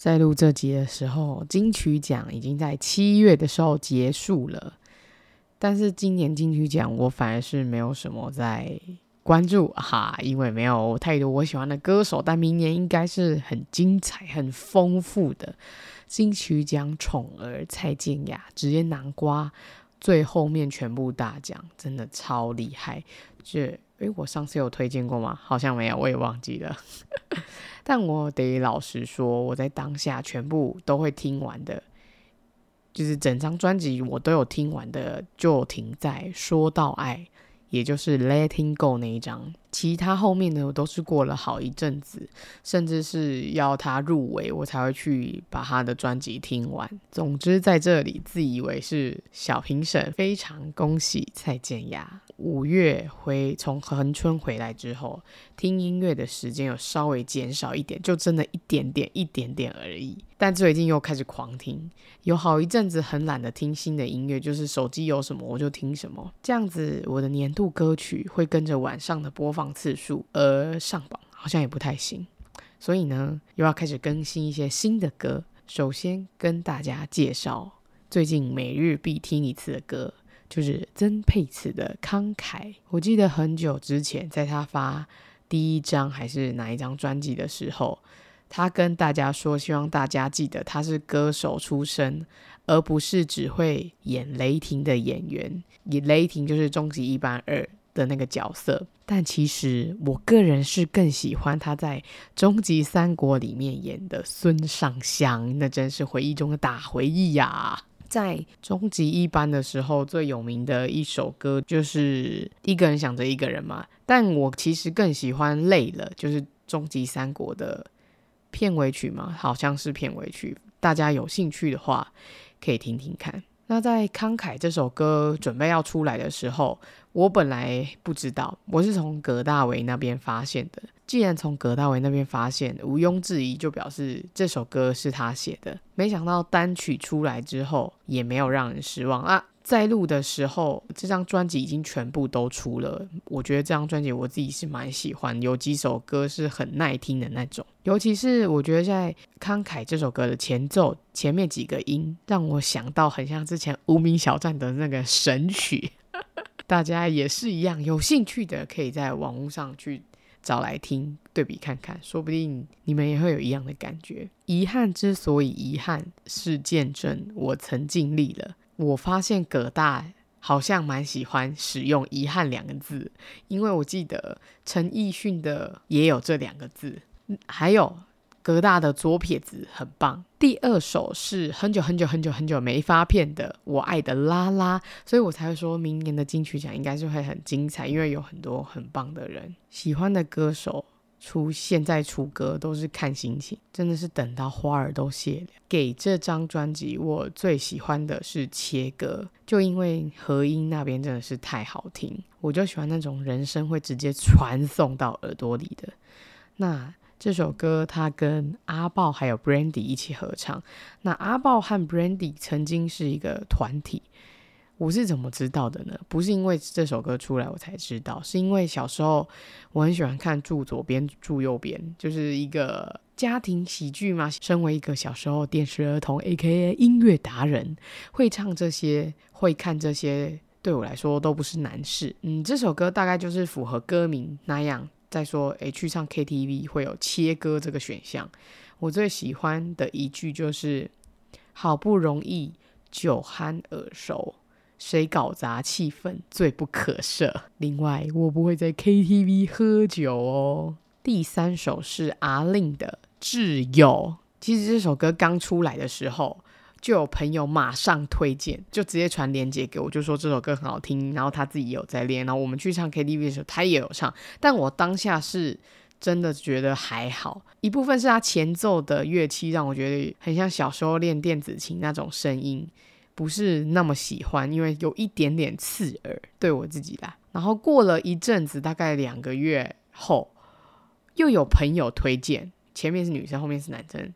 在录这集的时候，金曲奖已经在七月的时候结束了，但是今年金曲奖我反而是没有什么在关注哈，因为没有太多我喜欢的歌手，但明年应该是很精彩、很丰富的金曲奖宠儿蔡健雅直接南瓜。最后面全部大奖，真的超厉害！这诶，我上次有推荐过吗？好像没有，我也忘记了。但我得老实说，我在当下全部都会听完的，就是整张专辑我都有听完的，就停在说到爱。也就是 Letting Go 那一张，其他后面呢，我都是过了好一阵子，甚至是要他入围，我才会去把他的专辑听完。总之，在这里自以为是小评审，非常恭喜蔡健雅。五月回从恒春回来之后，听音乐的时间有稍微减少一点，就真的一点点、一点点而已。但最近又开始狂听，有好一阵子很懒得听新的音乐，就是手机有什么我就听什么，这样子我的年度歌曲会跟着晚上的播放次数而上榜，好像也不太行。所以呢，又要开始更新一些新的歌。首先跟大家介绍最近每日必听一次的歌。就是曾沛慈的《慷慨》，我记得很久之前，在他发第一张还是哪一张专辑的时候，他跟大家说，希望大家记得他是歌手出身，而不是只会演雷霆的演员。以雷霆就是《终极一班二》的那个角色，但其实我个人是更喜欢他在《终极三国》里面演的孙尚香，那真是回忆中的大回忆呀、在终极一班的时候，最有名的一首歌就是一个人想着一个人嘛。但我其实更喜欢累了，就是终极三国的片尾曲嘛，好像是片尾曲。大家有兴趣的话，可以听听看。那在慷慨这首歌准备要出来的时候，我本来不知道，我是从葛大为那边发现的。既然从葛大为那边发现，毋庸置疑就表示这首歌是他写的。没想到单曲出来之后，也没有让人失望啊。在录的时候，这张专辑已经全部都出了。我觉得这张专辑我自己是蛮喜欢，有几首歌是很耐听的那种。尤其是我觉得在《慷慨》这首歌的前奏前面几个音，让我想到很像之前无名小站的那个神曲。大家也是一样，有兴趣的可以在网络上去找来听，对比看看，说不定你们也会有一样的感觉。遗憾之所以遗憾，是见证我曾尽力了。我发现葛大好像蛮喜欢使用“遗憾”两个字，因为我记得陈奕迅的也有这两个字，还有格大的左撇子很棒。第二首是很久很久很久很久没发片的《我爱的拉拉》，所以我才会说明年的金曲奖应该是会很精彩，因为有很多很棒的人，喜欢的歌手。出现在出歌都是看心情，真的是等到花儿都谢了。给这张专辑，我最喜欢的是切歌，就因为和音那边真的是太好听，我就喜欢那种人声会直接传送到耳朵里的。那这首歌他跟阿豹还有 Brandy 一起合唱，那阿豹和 Brandy 曾经是一个团体。我是怎么知道的呢？不是因为这首歌出来我才知道，是因为小时候我很喜欢看《住左边住右边》，就是一个家庭喜剧嘛。身为一个小时候电视儿童，AKA 音乐达人，会唱这些，会看这些，对我来说都不是难事。嗯，这首歌大概就是符合歌名那样，在说，诶，去唱 KTV 会有切歌这个选项。我最喜欢的一句就是：好不容易酒酣耳熟。谁搞砸气氛罪不可赦。另外，我不会在 KTV 喝酒哦。第三首是阿令的《挚友》。其实这首歌刚出来的时候，就有朋友马上推荐，就直接传链接给我，就说这首歌很好听。然后他自己有在练，然后我们去唱 KTV 的时候，他也有唱。但我当下是真的觉得还好，一部分是他前奏的乐器让我觉得很像小时候练电子琴那种声音。不是那么喜欢，因为有一点点刺耳，对我自己啦。然后过了一阵子，大概两个月后，又有朋友推荐，前面是女生，后面是男生，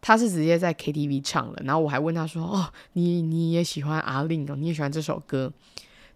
他是直接在 KTV 唱了。然后我还问他说：“哦，你你也喜欢阿令哦？你也喜欢这首歌？”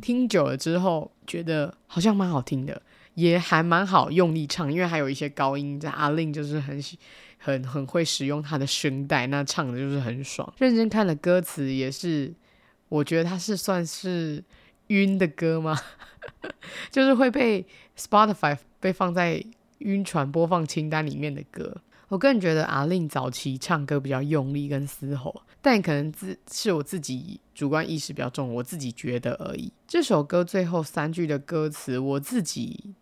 听久了之后觉得好像蛮好听的，也还蛮好用力唱，因为还有一些高音在。阿令就是很喜很很会使用他的声带，那唱的就是很爽。认真看了歌词也是，我觉得他是算是晕的歌吗？就是会被 Spotify 被放在晕船播放清单里面的歌。我个人觉得阿令早期唱歌比较用力跟嘶吼，但可能自是我自己主观意识比较重，我自己觉得而已。这首歌最后三句的歌词，我自己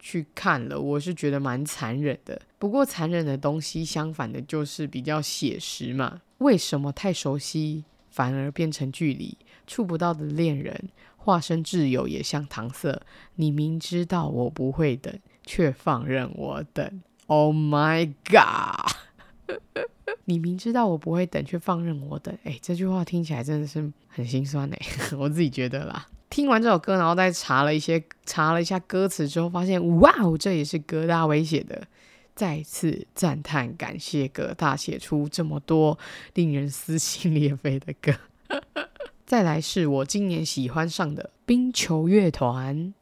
去看了，我是觉得蛮残忍的。不过残忍的东西，相反的就是比较写实嘛。为什么太熟悉反而变成距离？触不到的恋人，化身挚友也像搪塞。你明知道我不会等，却放任我等。Oh my god！你明知道我不会等，却放任我等。哎，这句话听起来真的是很心酸哎，我自己觉得啦。听完这首歌，然后再查了一些，查了一下歌词之后，发现哇哦，这也是葛大为写的。再次赞叹，感谢葛大写出这么多令人撕心裂肺的歌。再来是我今年喜欢上的冰球乐团。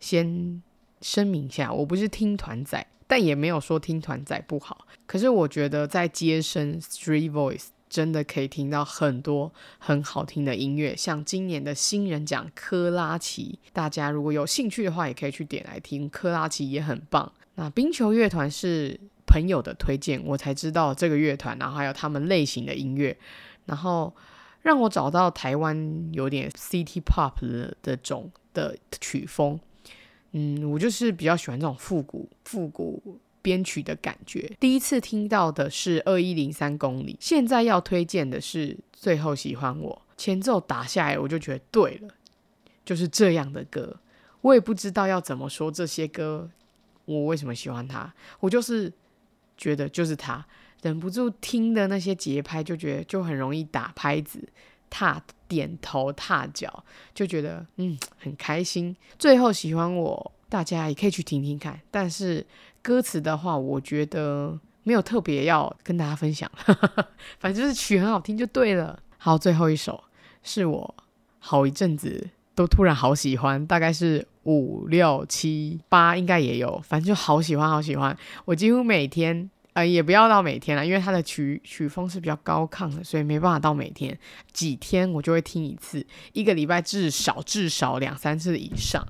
先声明一下，我不是听团仔。但也没有说听团仔不好，可是我觉得在街声 Street Voice 真的可以听到很多很好听的音乐，像今年的新人奖科拉奇，大家如果有兴趣的话，也可以去点来听，科拉奇也很棒。那冰球乐团是朋友的推荐，我才知道这个乐团，然后还有他们类型的音乐，然后让我找到台湾有点 City Pop 的这种的曲风。嗯，我就是比较喜欢这种复古、复古编曲的感觉。第一次听到的是二一零三公里，现在要推荐的是最后喜欢我。前奏打下来，我就觉得对了，就是这样的歌。我也不知道要怎么说这些歌，我为什么喜欢它，我就是觉得就是它，忍不住听的那些节拍，就觉得就很容易打拍子。踏点头踏脚，就觉得嗯很开心。最后喜欢我，大家也可以去听听看。但是歌词的话，我觉得没有特别要跟大家分享，反正就是曲很好听就对了。好，最后一首是我好一阵子都突然好喜欢，大概是五六七八应该也有，反正就好喜欢好喜欢。我几乎每天。呃，也不要到每天了，因为它的曲曲风是比较高亢的，所以没办法到每天。几天我就会听一次，一个礼拜至少至少两三次以上。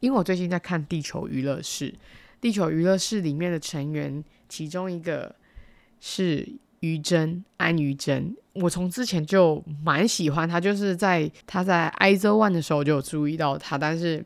因为我最近在看《地球娱乐室》，《地球娱乐室》里面的成员，其中一个是于真，安于真。我从之前就蛮喜欢他，就是在他在 IZ ONE 的时候就有注意到他，但是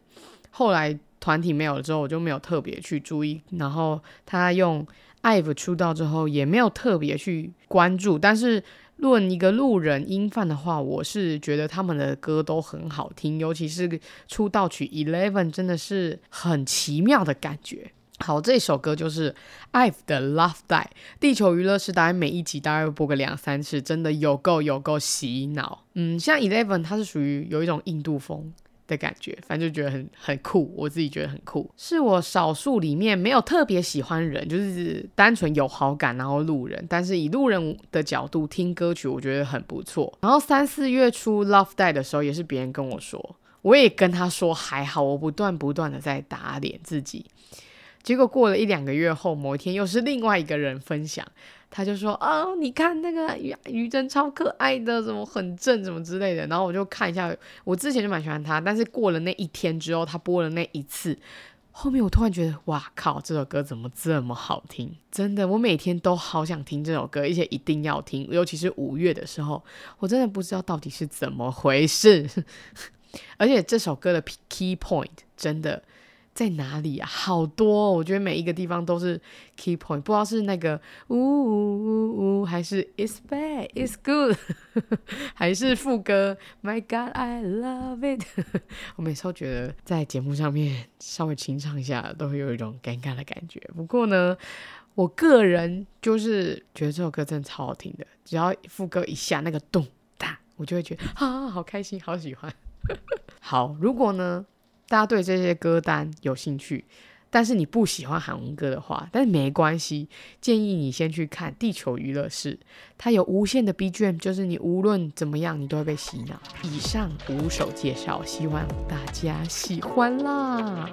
后来团体没有了之后，我就没有特别去注意。然后他用。IVE 出道之后也没有特别去关注，但是论一个路人音范的话，我是觉得他们的歌都很好听，尤其是出道曲 Eleven 真的是很奇妙的感觉。好，这首歌就是 IVE 的 Love Die，地球娱乐是大概每一集大概播个两三次，真的有够有够洗脑。嗯，像 Eleven 它是属于有一种印度风。的感觉，反正就觉得很很酷，我自己觉得很酷，是我少数里面没有特别喜欢人，就是单纯有好感，然后路人，但是以路人的角度听歌曲，我觉得很不错。然后三四月初 Love Day 的时候，也是别人跟我说，我也跟他说还好，我不断不断的在打脸自己。结果过了一两个月后，某一天又是另外一个人分享。他就说、哦，你看那个于于真超可爱的，怎么很正，什么之类的。然后我就看一下，我之前就蛮喜欢他，但是过了那一天之后，他播了那一次，后面我突然觉得，哇靠，这首歌怎么这么好听？真的，我每天都好想听这首歌，而且一定要听，尤其是五月的时候，我真的不知道到底是怎么回事。而且这首歌的 key point 真的。在哪里啊？好多，我觉得每一个地方都是 key point，不知道是那个呜呜呜，还是 it's bad, it's good，还是副歌 My God, I love it。我每次都觉得在节目上面稍微清唱一下，都会有一种尴尬的感觉。不过呢，我个人就是觉得这首歌真的超好听的，只要副歌一下那个咚哒，我就会觉得啊，好开心，好喜欢。好，如果呢？大家对这些歌单有兴趣，但是你不喜欢韩文歌的话，但是没关系，建议你先去看地球娱乐室，它有无限的 BGM，就是你无论怎么样，你都会被洗脑。以上五首介绍，希望大家喜欢啦。